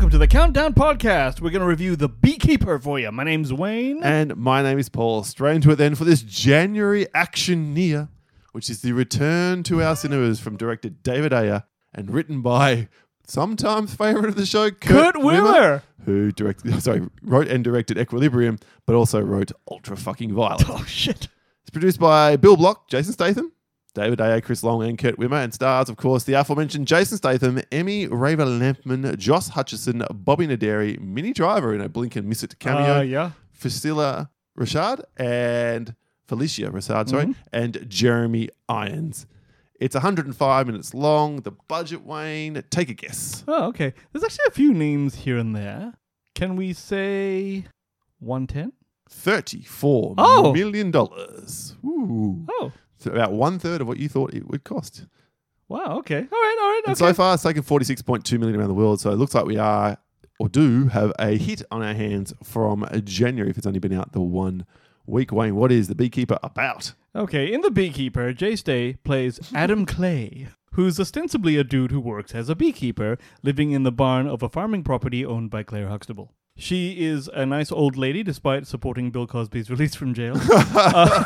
welcome to the Countdown Podcast. We're going to review The Beekeeper for you. My name's Wayne. And my name is Paul. Straight into it then for this January action near, which is the return to our cinemas from director David Ayer and written by sometimes favorite of the show, Kurt, Kurt Wimmer. who directed, sorry, wrote and directed Equilibrium, but also wrote Ultra Fucking Violent. Oh, shit. It's produced by Bill Block, Jason Statham, David Ayer, Chris Long, and Kurt Wimmer, and stars, of course, the aforementioned Jason Statham, Emmy Raver Lampman, Josh Hutcherson, Bobby Naderi, Minnie Driver in a blink and miss it cameo, Uh, yeah. Fasila Rashad and Phylicia Rashad, sorry, Mhm. and Jeremy Irons. It's 105 minutes long. The budget, Wayne, take a guess. Oh, okay. There's actually a few names here and there. Can we say 110? Thirty-four Oh. million dollars. Ooh. Oh, So about one third of what you thought it would cost. wow. Okay. All right. All right. And Okay. so far, it's taken 46.2 million around the world. So it looks like we are, or do, have a hit on our hands from January if it's only been out the one week. Wayne, what is The Beekeeper about? Okay, in The Beekeeper, Jay Stay plays Adam Clay, who's ostensibly a dude who works as a beekeeper, living in the barn of a farming property owned by Claire Huxtable. She is a nice old lady, despite supporting Bill Cosby's release from jail. Uh,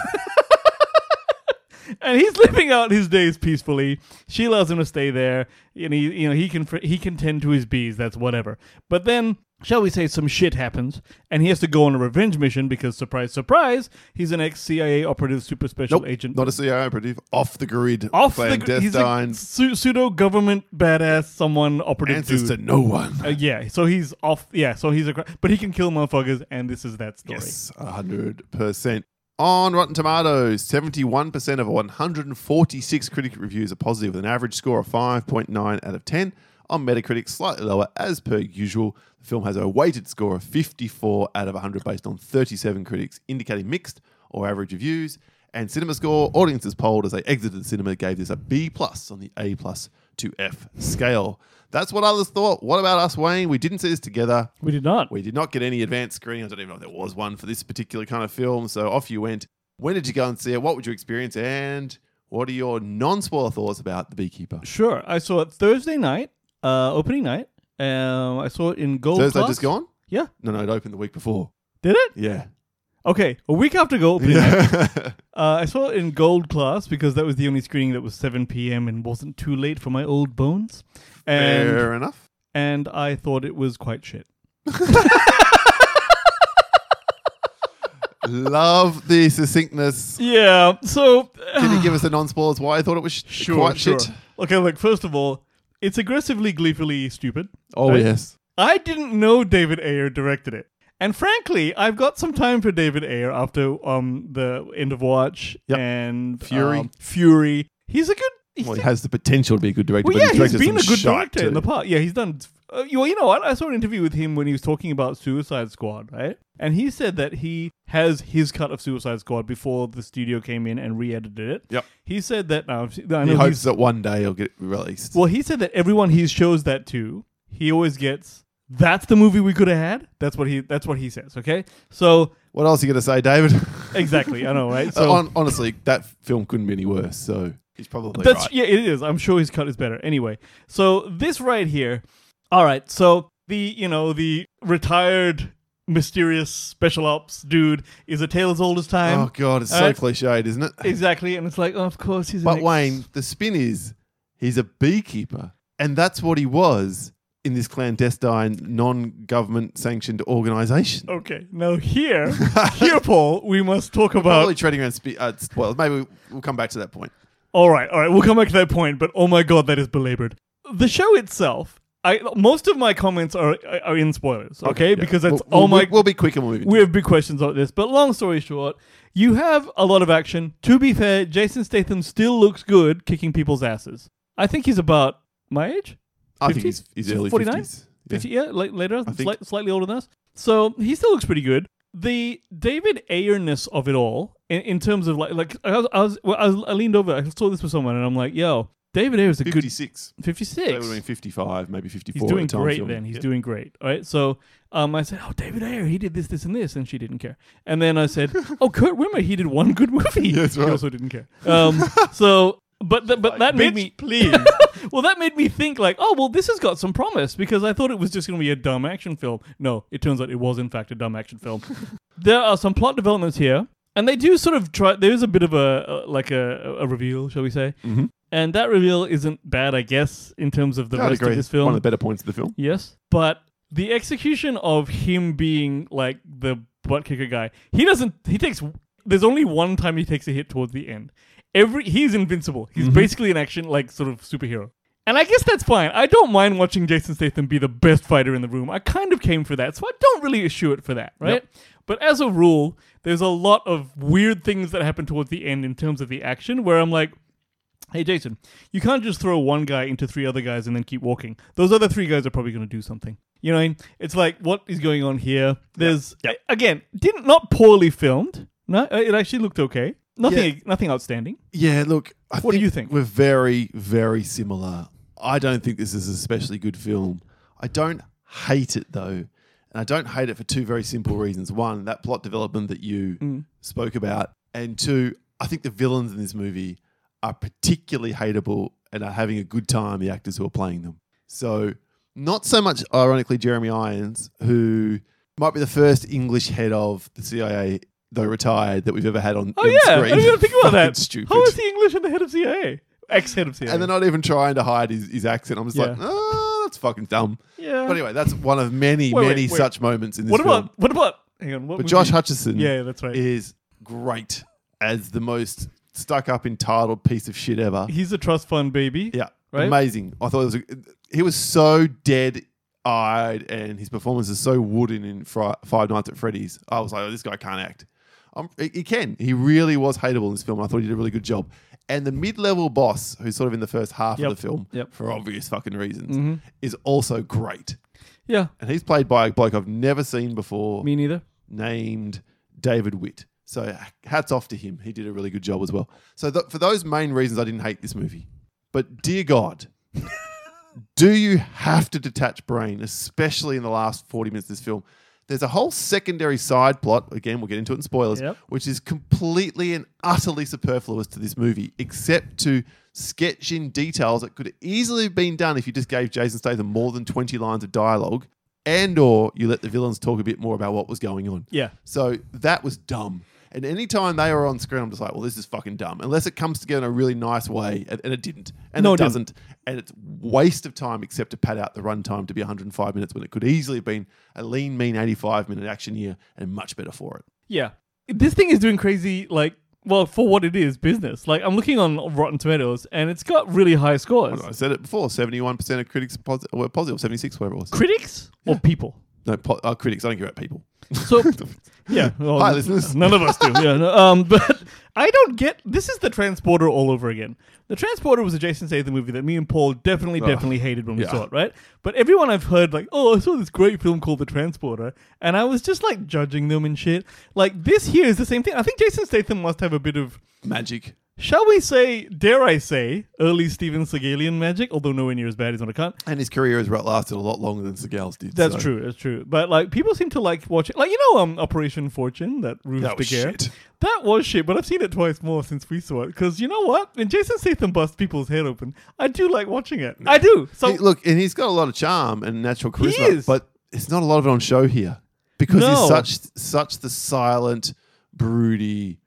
and he's living out his days peacefully. She allows him to stay there, and he, you know, he can he can tend to his bees. That's whatever. But then, shall we say, some shit happens, and he has to go on a revenge mission because, surprise, surprise, he's an ex CIA operative, super special Nope, agent. not a CIA operative, off the grid, off the gr- he's a su- pseudo government badass, someone operative answers dude. to no one. Uh, yeah, so he's off. Yeah, so he's a, but he can kill motherfuckers, and this is that story. Yes, 100%. On Rotten Tomatoes, 71% of 146 critic reviews are positive with an average score of 5.9 out of 10. On Metacritic, slightly lower as per usual. The film has a weighted score of 54 out of 100 based on 37 critics, indicating mixed or average reviews. And Cinema Score, audiences polled as they exited the cinema gave this a B plus on the A plus to F scale. That's what others thought. What about us, Wayne? We didn't see this together. We did not. We did not get any advanced screening. I don't even know if there was one for this particular kind of film. So off you went. When did you go and see it? What would you experience? And what are your non spoiler thoughts about The Beekeeper? Sure, I saw it Thursday night, uh, opening night. Um, I saw it in gold. Thursday class. just gone? Yeah, No, no, it opened the week before. did it? Yeah. Okay, a week after gold. Yeah. Uh, I saw it in gold class because that was the only screening that was 7 p.m. and wasn't too late for my old bones. And Fair enough. and I thought it was quite shit. Love the succinctness. Yeah, so Can you give us the non spoilers why I thought it was sh- sure, quite sure. shit? Okay, look, first of all, it's aggressively, gleefully stupid. Oh, Right? yes. I didn't know David Ayer directed it. And frankly, I've got some time for David Ayer after um the end of Watch Yep. and Fury. um, Fury. He's a good. He's Well, he has the potential to be a good director, well, yeah, he's he's been a good director too. in the past. Yeah, he's done. Uh, you, well, you know what? I saw an interview with him when he was talking about Suicide Squad, right? And he said that he has his cut of Suicide Squad before the studio came in and re-edited it. Yep. He said that. Uh, I He hopes that one day he'll get released. well, he said that everyone he shows that to, he always gets. That's the movie we could have had. That's what he. That's what he says. Okay, so What else are you going to say, David? exactly, I know, right? So, So Uh, honestly, that film couldn't be any worse. So he's probably that's right. yeah, it is. I'm sure his cut is better. Anyway, so this right here. All right, so the you know the retired mysterious special ops dude is a tale as old as time. Oh god, it's so Uh, cliched, isn't it? Exactly, and it's like, oh, of course he's. an But ex- Wayne, the spin is he's a beekeeper, and that's what he was in this clandestine, non-government sanctioned organization. Okay, now here, here, Paul, we must talk about. Probably treading around. Spe- uh, well, maybe we'll come back to that point. All right, all right, we'll come back to that point. But oh my god, that is belabored. The show itself. I most of my comments are are in spoilers, okay? yeah. Because that's We'll- all we'll, my We'll be quick and we'll move. We have big questions about this, but long story short, you have a lot of action. To be fair, Jason Statham still looks good kicking people's asses. I think he's about my age. I 50? think he's, he's early 49? fifties. 50, yeah, later, slight, slightly older than us. So he still looks pretty good. The David Ayerness of it all, in, in terms of like, like I was, I was, well, I, was, I leaned over, I saw this with someone, and I'm like, yo, David Ayer is a good Fifty-six. 56. So it would have been fifty-five, maybe fifty-four. He's doing at the time great then. He's Yeah. doing great. All right. So um, I said, Oh, David Ayer, he did this, this, and this. And she didn't care. And then I said, Oh, Kurt Wimmer, he did one good movie. That's She right. also didn't care. Um, so But but that made "Bitch, me please. well, that made me think like, oh well, this has got some promise because I thought it was just going to be a dumb action film. No, it turns out it was in fact a dumb action film. there are some plot developments here, and they do sort of try. There is a bit of a, a like a, a reveal, shall we say? Mhm. And that reveal isn't bad, I guess, in terms of the I'd rest agree. of this film. One of the better points of the film. Yes, but the execution of him being like the butt kicker guy, he doesn't. He takes. There's only one time he takes a hit towards the end. Every he's invincible. He's Mhm. basically an action like sort of superhero. And I guess that's fine. I don't mind watching Jason Statham be the best fighter in the room. I kind of came for that, so I don't really issue it for that, right? Yep. But as a rule, there's a lot of weird things that happen towards the end in terms of the action where I'm like, hey, Jason, you can't just throw one guy into three other guys and then keep walking. Those other three guys are probably going to do something. You know what I mean? It's like, what is going on here? There's, Yep. again, didn't, not poorly filmed. No, it actually looked okay. Nothing, nothing outstanding. Yeah, look. I What do you think? We're very, very similar. I don't think this is a especially good film. I don't hate it though, and I don't hate it for two very simple reasons. One, that plot development that you Mm. spoke about, and two, I think the villains in this movie are particularly hateable and are having a good time. The actors who are playing them. So, not so much ironically Jeremy Irons, who might be the first English head of the CIA, though retired, that we've ever had on. Oh, on yeah. I screen. didn't even think about that. Stupid. How is the English and the head of CIA? Ex head of CIA. and they're not even trying to hide his, his accent. I'm just like, oh, that's fucking dumb. yeah. But anyway, that's one of many, Wait, wait, many wait. such moments in this what film. about, what about, hang on, what but Josh Hutcherson Yeah, that's right. is great as the most stuck up, entitled piece of shit ever. He's a trust fund baby. Yeah, Right? amazing. I thought it was. A, he was so dead eyed, and his performance is so wooden in Fri- Five Nights at Freddy's. I was like, oh, this guy can't act. Um, he, can. He really was hateable in this film. I thought he did a really good job. And the mid-level boss, who's sort of in the first half Yep. of the film, Yep. for obvious fucking reasons, Mhm. is also great. Yeah, And he's played by a bloke I've never seen before, me neither. named David Witt. So hats off to him. He did a really good job as well. So th- for those main reasons, I didn't hate this movie. But dear God, do you have to detach brain, especially in the last 40 minutes of this film? There's a whole secondary side plot, again, we'll get into it in spoilers, Yep. which is completely and utterly superfluous to this movie, except to sketch in details that could easily have been done if you just gave Jason Statham more than 20 lines of dialogue and or you let the villains talk a bit more about what was going on. Yeah. So that was dumb. And anytime they were on screen, I'm just like, well, this is fucking dumb. Unless it comes together in a really nice way, and, and it didn't, and No, it it doesn't, and it's waste of time except to pad out the runtime to be 105 minutes when it could easily have been a lean, mean 85 minute action year and much better for it. Yeah. This thing is doing crazy, like, well, for what it is, business. Like, I'm looking on Rotten Tomatoes, and it's got really high scores. I said it before: 71 percent of critics posi- were positive, 76 whatever it was. Critics or people? No, po- uh, critics. I don't care about people. So, yeah. well, Hi, listeners. None of us do. Yeah. no, um, but I don't get. This is the Transporter all over again. The Transporter was a Jason Statham movie that me and Paul definitely, Ugh. definitely hated when we Yeah. saw it, right? But everyone I've heard like, oh, I saw this great film called The Transporter, and I was just like judging them and shit. Like this here is the same thing. I think Jason Statham must have a bit of. Magic. Shall we say, dare I say, early Steven Seagalian magic, although nowhere near as bad as on a cunt. And his career has lasted a lot longer than Seagal's did. That's so- true. That's true. But like people seem to like watching, like you know, um, Operation Fortune that Ruth That was Daguerre. shit. That was shit. But I've seen it twice more since we saw it. Because you know what? When Jason Statham busts people's head open, I do like watching it. I do. So He- look, and he's got a lot of charm and natural charisma, is. but it's not a lot of it on show here because No. he's such such the silent, broody,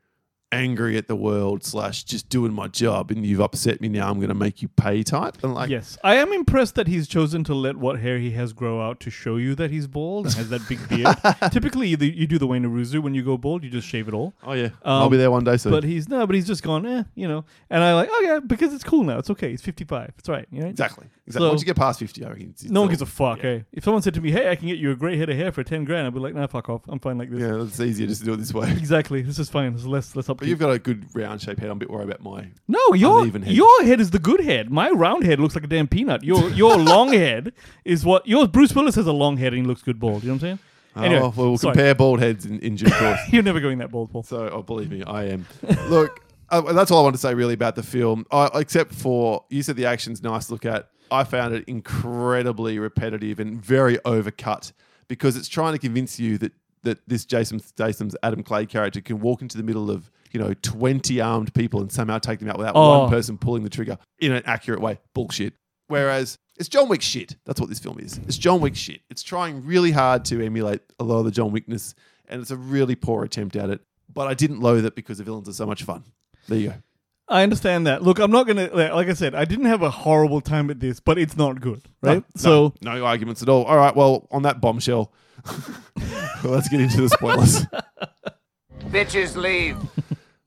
angry at the world slash just doing my job, and you've upset me now. I'm going to make you pay type. And like, yes, I am impressed that he's chosen to let what hair he has grow out to show you that he's bald and has that big beard. Typically, you, you do the Wayne Aruzu when you go bald, you just shave it all. oh yeah, Um, I'll be there one day soon. But he's no, but he's just gone, eh, you know. And I like, oh yeah, because it's cool now. It's okay. He's 55. It's right. You know? exactly, exactly. So- Once you get past fifty, I reckon it's, it's No one gives a fuck, Yeah. eh? If someone said to me, "Hey, I can get you a great head of hair for ten grand," I'd be like, "Nah, fuck off. I'm fine like this." Yeah, it's easier just to do it this way. Exactly. This is fine. This is less But you've got a good round shaped head. I'm a bit worried about my. No, your uneven head. your head is the good head. My round head looks like a damn peanut. Your your long head is what yours. Bruce Willis has a long head and he looks good bald. You know what I'm saying? Anyway, oh, well, we'll sorry. compare bald heads in, in due course. You're never going that bald, Paul. So, oh, believe me, I am. Look, uh, that's all I want to say really about the film. I, except for you said the action's nice to look at. I found it incredibly repetitive and very overcut because it's trying to convince you that that this Jason Statham's Adam Clay character can walk into the middle of you know, 20 armed people and somehow take them out without Oh. one person pulling the trigger in an accurate way. Bullshit. Whereas it's John Wick shit. That's what this film is. It's John Wick shit. It's trying really hard to emulate a lot of the John Wickness, and it's a really poor attempt at it. But I didn't loathe it because the villains are so much fun. There you go. I understand that. Look, I'm not gonna like like I said, I didn't have a horrible time at this, but it's not good, right? No, so no, no arguments at all. All right, well, on that bombshell, well, let's get into the spoilers. Bitches leave.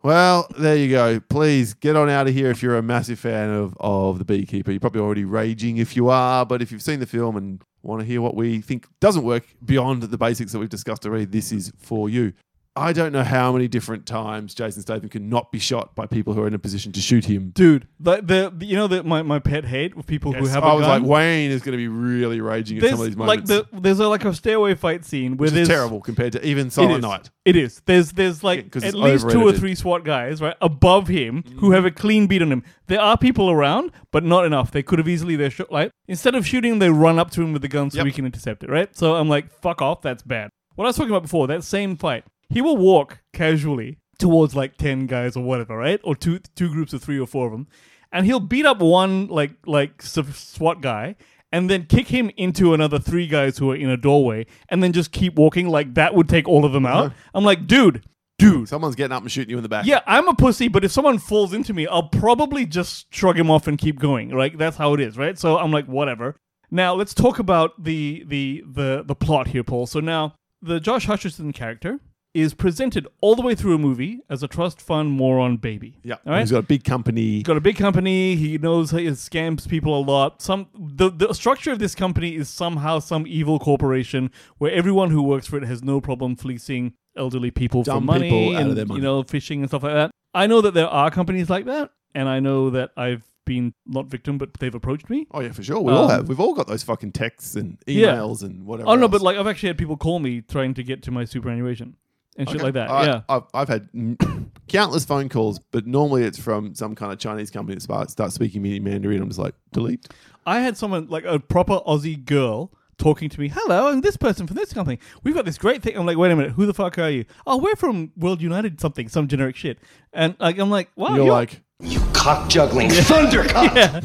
Well, there you go. Please get on out of here if you're a massive fan of, of The Beekeeper. You're probably already raging if you are, but if you've seen the film and want to hear what we think doesn't work beyond the basics that we've discussed already, this is for you. I don't know how many different times Jason Statham can not be shot by people who are in a position to shoot him. dude, the, the you know the my, my pet hate with people who have I was gun. like, Wayne is going to be really raging at there's some of these like moments. the there's a, like a stairway fight scene where which there's terrible compared to even Silent. Night. It is. There's there's like Yeah, at least two or three SWAT guys right above him who have a clean beat on him. There are people around, but not enough. They could have easily they shot like instead of shooting, they run up to him with the gun so Yep. we can intercept it. Right. So I'm like, fuck off. That's bad. What I was talking about before, that same fight, he will walk casually towards like ten guys or whatever, right? Or two two groups of three or four of them, and he'll beat up one like like SWAT guy. And then kick him into another three guys who are in a doorway, and then just keep walking like that would take all of them out. Uh-huh. I'm like, dude, dude, Someone's getting up and shooting you in the back. yeah, I'm a pussy, but if someone falls into me, I'll probably just shrug him off and keep going. Right? That's how it is, right? So I'm like, whatever. Now let's talk about the the the the plot here, Paul. So now the Josh Hutcherson character is presented all the way through a movie as a trust fund moron baby. Yeah. All right. He's got a big company. He's got a big company. He knows he scams people a lot. Some the, the structure of this company is somehow some evil corporation where everyone who works for it has no problem fleecing elderly people for money people out of and their money. you know fishing and stuff like that. I know that there are companies like that, and I know that I've been not victim, but they've approached me. Oh yeah, for sure. We all Um, have. We've all got those fucking texts and Yeah. emails and whatever. Oh no, else. but like I've actually had people call me trying to get to my superannuation and shit Okay. like that. I, yeah. I've, I've had countless phone calls, but normally it's from some kind of Chinese company that starts starts speaking me in Mandarin. I'm just like delete. I had someone like a proper Aussie girl talking to me. Hello, I'm this person from this company. We've got this great thing. I'm like, wait a minute, who the fuck are you? Oh, we're from World United something, some generic shit. And like, I'm like, wow, You're like, You cock juggling thundercock. yeah.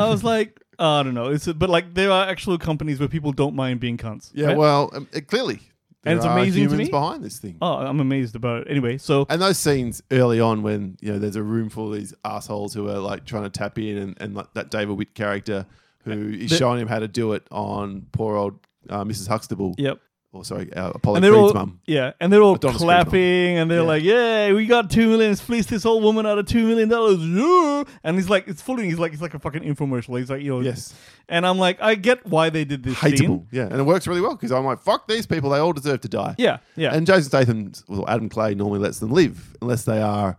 I was like, I don't know. It's but like there are actual companies where people don't mind being cunts. yeah, right? well, um, it, clearly, there And it's amazing to me. behind this thing. Oh, I'm amazed about it. Anyway, so And those scenes early on when you know there's a room full of these assholes who are like trying to tap in, and, and like that David Witt character who is The- showing him how to do it on poor old uh, Mrs. Huxtable. yep. Or sorry, uh, Apollo And they're Creed's all mum. yeah, and they're all Adonis clapping, and they're Yeah. like, "Yeah, we got two million, fleeced this old woman out of two million dollars." Yeah. And he's like, it's fully, he's like, it's like a fucking infomercial. He's like, know, Yes. And I'm like, I get why they did this Hateable. scene. Yeah, and it works really well because I'm like, fuck these people. They all deserve to die. Yeah, yeah. And Jason Statham, well, Adam Clay normally lets them live unless they are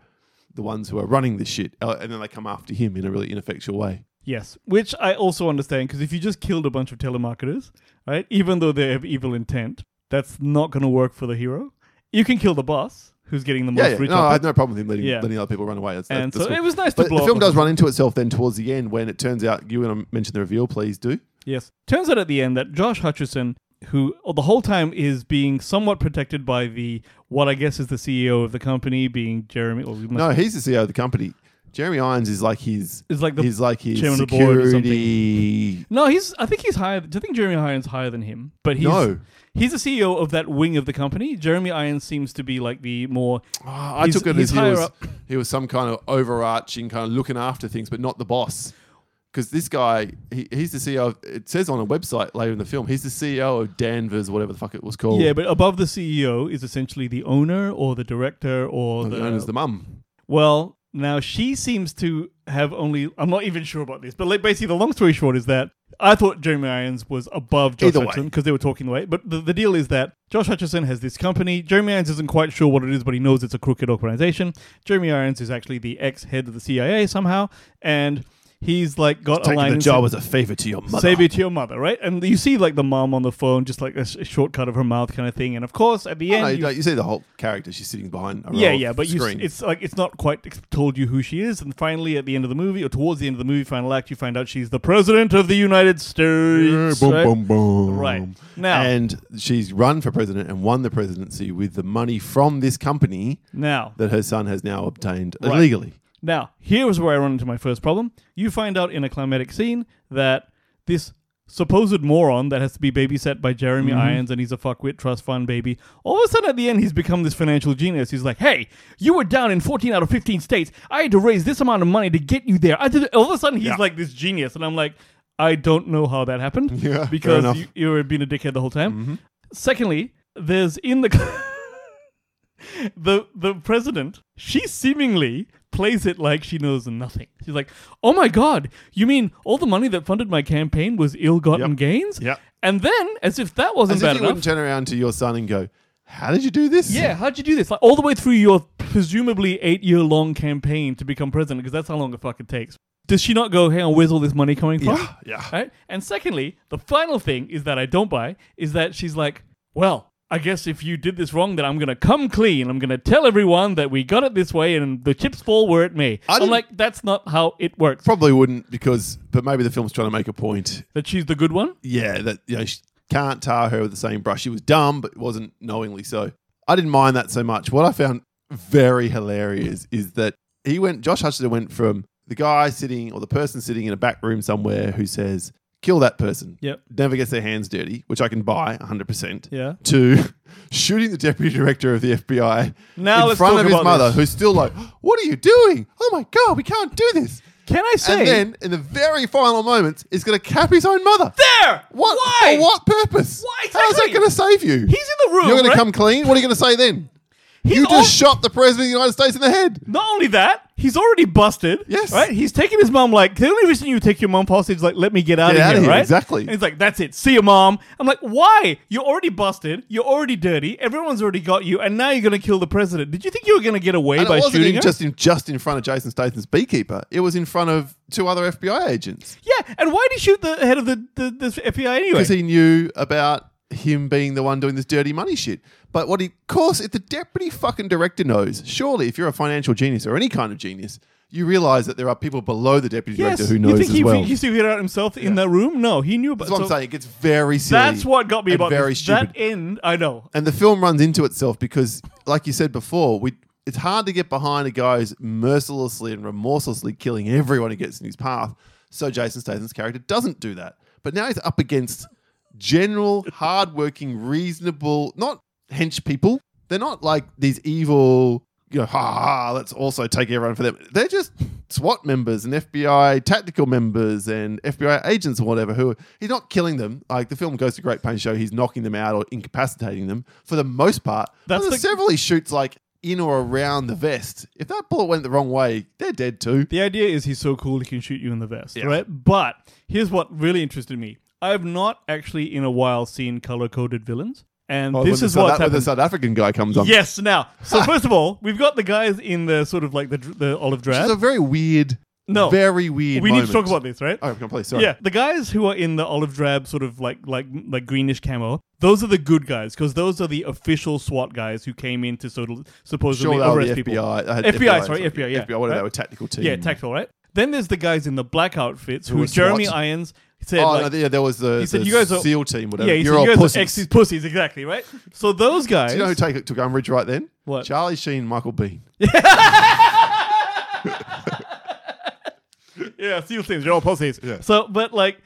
the ones who are running this shit. Uh, And then they come after him in a really ineffectual way. Yes, which I also understand because if you just killed a bunch of telemarketers, right, even though they have evil intent, that's not going to work for the hero. You can kill the boss who's getting the most Yeah, yeah. No, I had no problem with him letting, Yeah. letting other people run away. That's, and that's so cool. it was nice to But blow the film does run into itself then towards the end when it turns out you want to mention the reveal, please do. Yes, turns out at the end that Josh Hutcherson, who the whole time is being somewhat protected by the what I guess is the CEO of the company, being Jeremy. Or we must- No, he's the CEO of the company. Jeremy Irons is like his. Is like the he's like his chairman of the board or security. no, he's. I think he's higher. I think Jeremy Irons higher than him, but he's No. he's the CEO of that wing of the company. Jeremy Irons seems to be like the more Oh, I He's- took it he's as he higher was, up. he was some kind of overarching, kind of looking after things, but not the boss. Because this guy, he, he's the CEO. Of, it says on a website later in the film, he's the CEO of Danvers, whatever the fuck it was called. Yeah, but above the CEO is essentially the owner or the director or the, the owner's the mum. well. Now she seems to have only. I'm not even sure about this, but like basically the long story short is that I thought Jeremy Irons was above Josh Either. Hutcherson because they were talking the way. But the, the deal is that Josh Hutcherson has this company. Jeremy Irons isn't quite sure what it is, but he knows it's a crooked organization. Jeremy Irons is actually the ex head of the CIA somehow, and he's like got a line the job as a favor to your mother. Save it to your mother, right? And you see like the mom on the phone, just like a, s- a shortcut of her mouth kind of thing. And of course, at the Oh, end, no, you- you, you see the whole character. She's sitting behind a yeah, yeah, but you, it's like it's not quite told you who she is. And finally, at the end of the movie, or towards the end of the movie, final act, you find out she's the president of the United States. boom, right? boom, boom. Right. Now- and she's run for president and won the presidency with the money from this company Now, that her son has now obtained Right. illegally. Now, here's where I run into my first problem. You find out in a climatic scene that this supposed moron that has to be babysat by Jeremy mm-hmm. Irons and he's a fuckwit trust fund baby. All of a sudden at the end he's become this financial genius. He's like, "Hey, you were down in 14 out of 15 states. I had to raise this amount of money to get you there." I did all of a sudden he's Yeah. like this genius and I'm like, "I don't know how that happened." Yeah, because you, you were being a dickhead the whole time. Mm-hmm. Secondly, there's in the the the president, she seemingly plays it like she knows nothing. She's like, "Oh my god, you mean all the money that funded my campaign was ill-gotten Yep. gains?" Yep. And then, as if that wasn't As if bad you enough, wouldn't turn around to your son and go, "How did you do this?" yeah, how'd you do this? Like all the way through your presumably eight-year-long campaign to become president, because that's how long it fucking takes. Does she not go, "Hang on, where's all this money coming from?" yeah, yeah. Right? And secondly, the final thing is that I don't buy is that she's like, well, I guess if you did this wrong, then I'm gonna come clean. I'm gonna tell everyone that we got it this way, and the chips fall where it may. I I'm didn't- like, that's not how it works. Probably wouldn't because, but maybe the film's trying to make a point. that she's the good one. Yeah, that you know, she can't tar her with the same brush. She was dumb, but it wasn't knowingly so. I didn't mind that so much. What I found very hilarious is that he went. Josh Hutcherson went from the guy sitting or the person sitting in a back room somewhere who says, "Kill that person." Yep. Never gets their hands dirty, which I can buy 100%. Yeah. To shooting the deputy director of the FBI Now in front of his mother, this. who's still like, "What are you doing? Oh my god, we can't do this." Can I say and then, in the very final moments, is going to cap his own mother. there? What? Why? For what purpose? Why How's that going to save you? He's in the room. You're going right? to come clean. What are you going to say then? He's you just shot the president of the United States in the head. Not only that, he's already busted. Yes. Right? He's taking his mom like the only reason you take your mom hostage is like let me get out Get of outta here, here, right? exactly. And he's like, that's it. See you, mom. I'm like, why? You're already busted. You're already dirty. Everyone's already got you, and now you're gonna kill the president. Did you think you were gonna get away And by it wasn't shooting in just in just in front of Jason Statham's beekeeper. It was in front of two other FBI agents yeah. And why did he shoot the head of the the, the FBI anyway? because he knew about him being the one doing this dirty money shit. But what he, of course, if the deputy fucking director knows, surely if you're a financial genius or any kind of genius, you realize that there are people below the deputy yes. director who you knows think as he, well. he figured out himself in that room? No, he knew about. That's what I'm saying. It gets very silly. That's what got me about very this. stupid. that end. I know. and the film runs into itself because, like you said before, we it's hard to get behind a guy who's mercilessly and remorselessly killing everyone who gets in his path. So Jason Statham's character doesn't do that, but now he's up against general, hardworking, reasonable, not hench people. They're not like these evil. You know, ha, ha, ha, let's also take everyone for them. They're just SWAT members and FBI tactical members and FBI agents or whatever who he's not killing them. Like the film goes to great pains to show he's knocking them out or incapacitating them for the most part. That's the several he shoots like in or around the vest. If that bullet went the wrong way, they're dead too. The idea is he's so cool he can shoot you in the vest, Yeah. right? But here's what really interested me. I have not actually in a while seen color coded villains. And Oh, this is what's the. South African guy comes on. Yes, now. So first of all, we've got the guys in the sort of like the the olive drab. is a very weird, No. very weird. we need to talk about this, right? Oh, please, sorry. Yeah, the guys who are in the olive drab, sort of like like like greenish camo, those are the good guys because those are the official SWAT guys who came in to sort of supposedly Sure, arrest people. FBI. they uh, had FBI, sorry, FBI, yeah. FBI, they Right? were tactical team. Yeah, tactical, right? Then there's the guys in the black outfits Who who Jeremy SWAT. Irons said Oh, like, no, yeah, there was the, he said, the "You guys are- SEAL team, whatever. yeah, he You're said, all you guys pussies. are exes pussies, exactly, right? So those guys, Do you know who take, took umbrage right then? What? Charlie Sheen, Michael Biehn. yeah, SEAL teams, you're all pussies. Yeah. So, but like,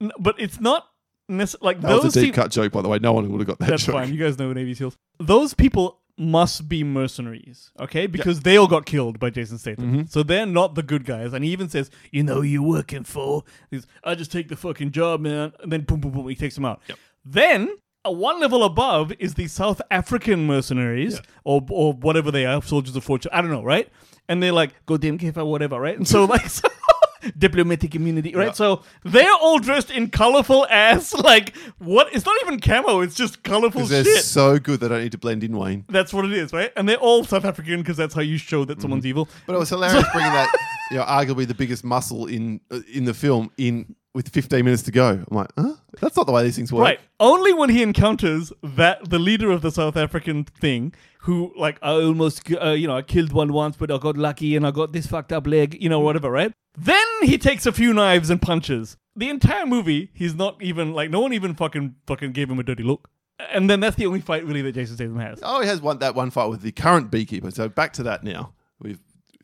n- but it's not like That those was a deep cut joke, by the way. No one would have got that That's joke. fine. You guys know Navy SEALs. Those people must be mercenaries, okay? Because they all got killed by Jason Statham. Mm-hmm. So they're not the good guys. And he even says, "You know, who you're working for." He's, "I just take the fucking job, man." And then boom, boom, boom, he takes them out. Then. uh, one level above is the South African mercenaries, or or whatever they are, soldiers of fortune. I don't know, right? And they're like, "Go damn, give whatever," right? And so like, so, diplomatic immunity, right? Yeah. So they're all dressed in colorful ass, like what? It's not even camo; it's just colorful they're shit. so good they don't need to blend in, Wayne. that's what it is, right? And they're all South African because that's how you show that Mm-hmm. someone's evil. But it was hilarious bringing that, you know, arguably the biggest muscle in uh, in the film in with 15 minutes to go. I'm like, huh? That's not the way these things work. Right. Only when he encounters that the leader of the South African thing, who like I almost uh, you know I killed one once, but I got lucky and I got this fucked up leg, you know whatever, right? Then he takes a few knives and punches. The entire movie, he's not even like no one even fucking fucking gave him a dirty look. And then that's the only fight really that Jason Statham has. Oh, he has one that one fight with the current beekeeper. So back to that now.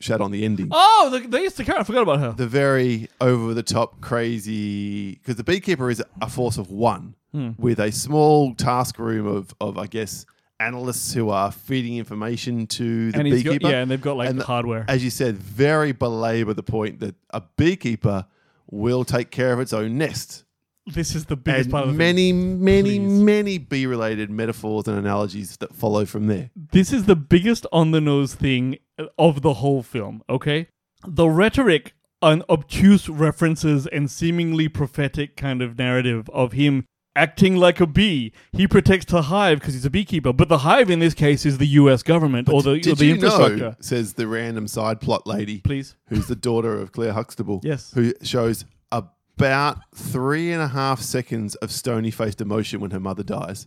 Shat on the ending. Oh, the, they used to care. I forgot about her. The very over the top, crazy. Because the beekeeper is a force of one Hmm. with a small task room of, of I guess, analysts who are feeding information to the and beekeeper. got, yeah, and they've got like And the- hardware. as you said, very belabor the point that a beekeeper will take care of its own nest. this is the biggest And part of the many, many, Please. many bee related metaphors and analogies that follow from there. this is the biggest on the nose thing of the whole film, okay? The rhetoric and obtuse references and seemingly prophetic kind of narrative of him acting like a bee. He protects the hive because he's a beekeeper, but the hive in this case is the US government or the, or Did the you infrastructure. know, says the random side plot lady, Please. who's the daughter of Claire Huxtable, Yes. who shows about three and a half seconds of stony faced emotion when her mother dies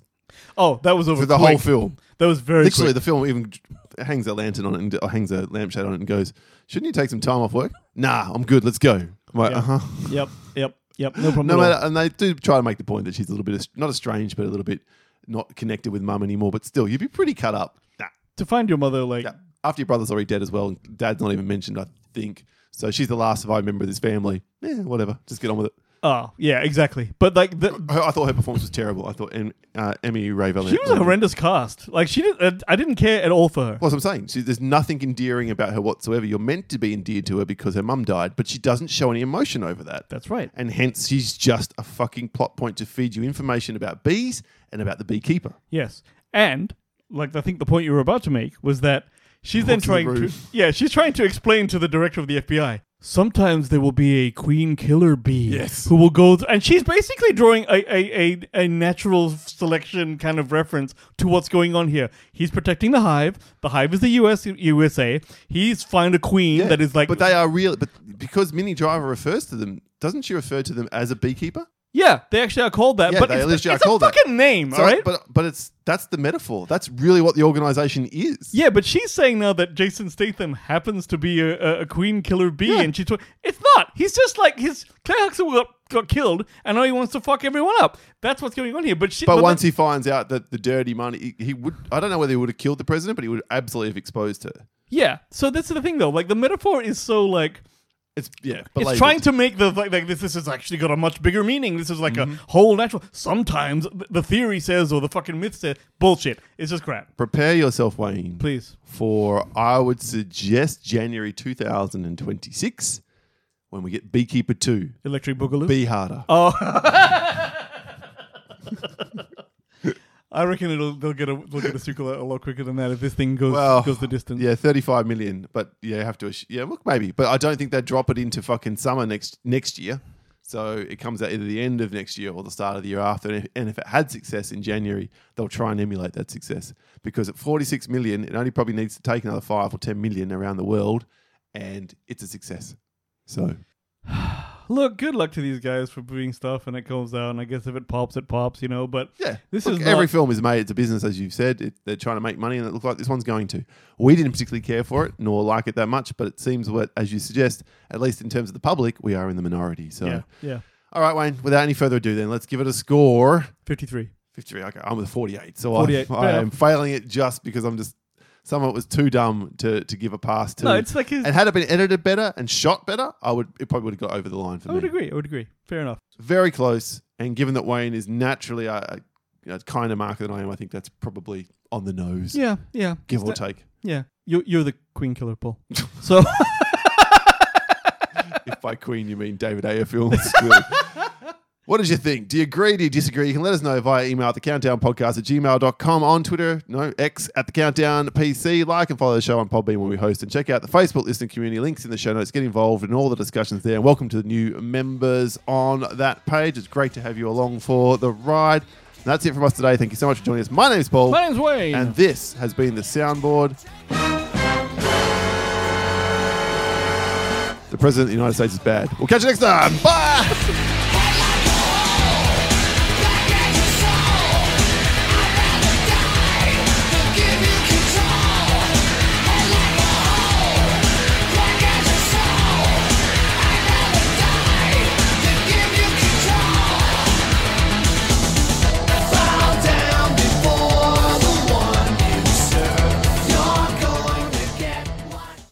Oh, that was over for the quick. whole film. That was very Literally, quick. the film even hangs a lantern on it and or hangs a lampshade on it and goes, "Shouldn't you take some time off work?" Nah, I'm good. Let's go. I'm like, Yeah. uh huh. Yep, yep, yep. No problem. No matter, and they do try to make the point that she's a little bit est- not estranged, but a little bit not connected with mum anymore. But still, you'd be pretty cut up. Nah. To find your mother, like, Yeah. After your brother's already dead as well, and dad's not even mentioned, I think. So she's the last surviving member of this family. Yeah, whatever. Just get on with it. Oh, yeah, exactly. But like, the, I thought her performance was terrible. I thought em, uh, Emmy Ray she was a horrendous cast. Like, she did. Uh, I didn't care at all for her. Well, that's what I'm saying. She, there's nothing endearing about her whatsoever. You're meant to be endeared to her because her mum died, but she doesn't show any emotion over that. That's right. And hence, she's just a fucking plot point to feed you information about bees and about the beekeeper. Yes, and like I think the point you were about to make was that she's then in the trying to yeah she's trying to explain to the director of the FBI. Sometimes there will be a queen killer bee Yes. who will go th- and she's basically drawing a, a, a, a natural selection kind of reference to what's going on here. He's protecting the hive. The hive is the US USA. He's found a queen that is like but they are real. But because Minnie Driver refers to them, doesn't she refer to them as a beekeeper? Yeah they actually are called that. Yeah, but they it's, it's a called that. fucking name, So, all right? But but it's that's the metaphor. That's really what the organization is. Yeah, but she's saying now that Jason Statham happens to be a, a, a queen killer bee, Yeah. and she's tw- it's not. He's just like his Claire Huxtable got, got killed, and now he wants to fuck everyone up. That's what's going on here. But she, But but once he finds out that the dirty money, he, he would. I don't know whether he would have killed the president, but he would absolutely have exposed her. yeah. So that's the thing, though. Like the metaphor is so like It's yeah. it's trying to make the like, like this. This has actually got a much bigger meaning. This is like Mm-hmm. a whole natural. Sometimes the theory says or the fucking myth says bullshit. It's just crap. prepare yourself, Wayne, Please. for I would suggest January 2026 when we get Beekeeper Two. Electric Boogaloo. Be harder. Oh. I reckon it'll they'll get a they'll get a sequel a lot quicker than that if this thing goes Well, goes the distance. Yeah, 35 million. But yeah, you have to. ass- Yeah, look, maybe. But I don't think they'd drop it into fucking summer next next year. So it comes out either the end of next year or the start of the year after. And if, and if it had success in January, they'll try and emulate that success. Because at 46 million, it only probably needs to take another five or 10 million around the world, and it's a success. So Look, good luck to these guys for doing stuff and it comes out and I guess if it pops it pops, you know, but yeah, This look, is every not- film is made. It's a business, as you've said. It, they're trying to make money, and it looks like this one's going to. We didn't particularly care for it, nor like it that much. But it seems what, as you suggest, at least in terms of the public, we are in the minority. So, yeah, yeah. all right, Wayne. Without any further ado, then let's give it a score. 53. 53. Okay, I'm with 48. So 48, I, I am failing it just because I'm just some of it was too dumb to, to give a pass to. No, it's like his and had it been edited better and shot better, I would it probably would have got over the line for that. I me. would agree. I would agree. Fair enough. Very close. And given that Wayne is naturally a, a, a kinder marker than I am, I think that's probably on the nose. Yeah, yeah. Give or It's not- take. Yeah. You're, you're the queen killer, Paul. So, if by Queen you mean David Ayer films. What did you think? Do you agree? Do you disagree? You can let us know via email at the countdown podcast at gmail.com on Twitter, no, X at the countdown PC. Like and follow the show on Podbean when we host and check out the Facebook listening community links in the show notes. Get involved in all the discussions there. And welcome to the new members on that page. It's great to have you along for the ride. And that's it from us today. Thank you so much for joining us. My name's Paul. My name's Wayne. And this has been the soundboard. The President of the United States is bad. We'll catch you next time. Bye.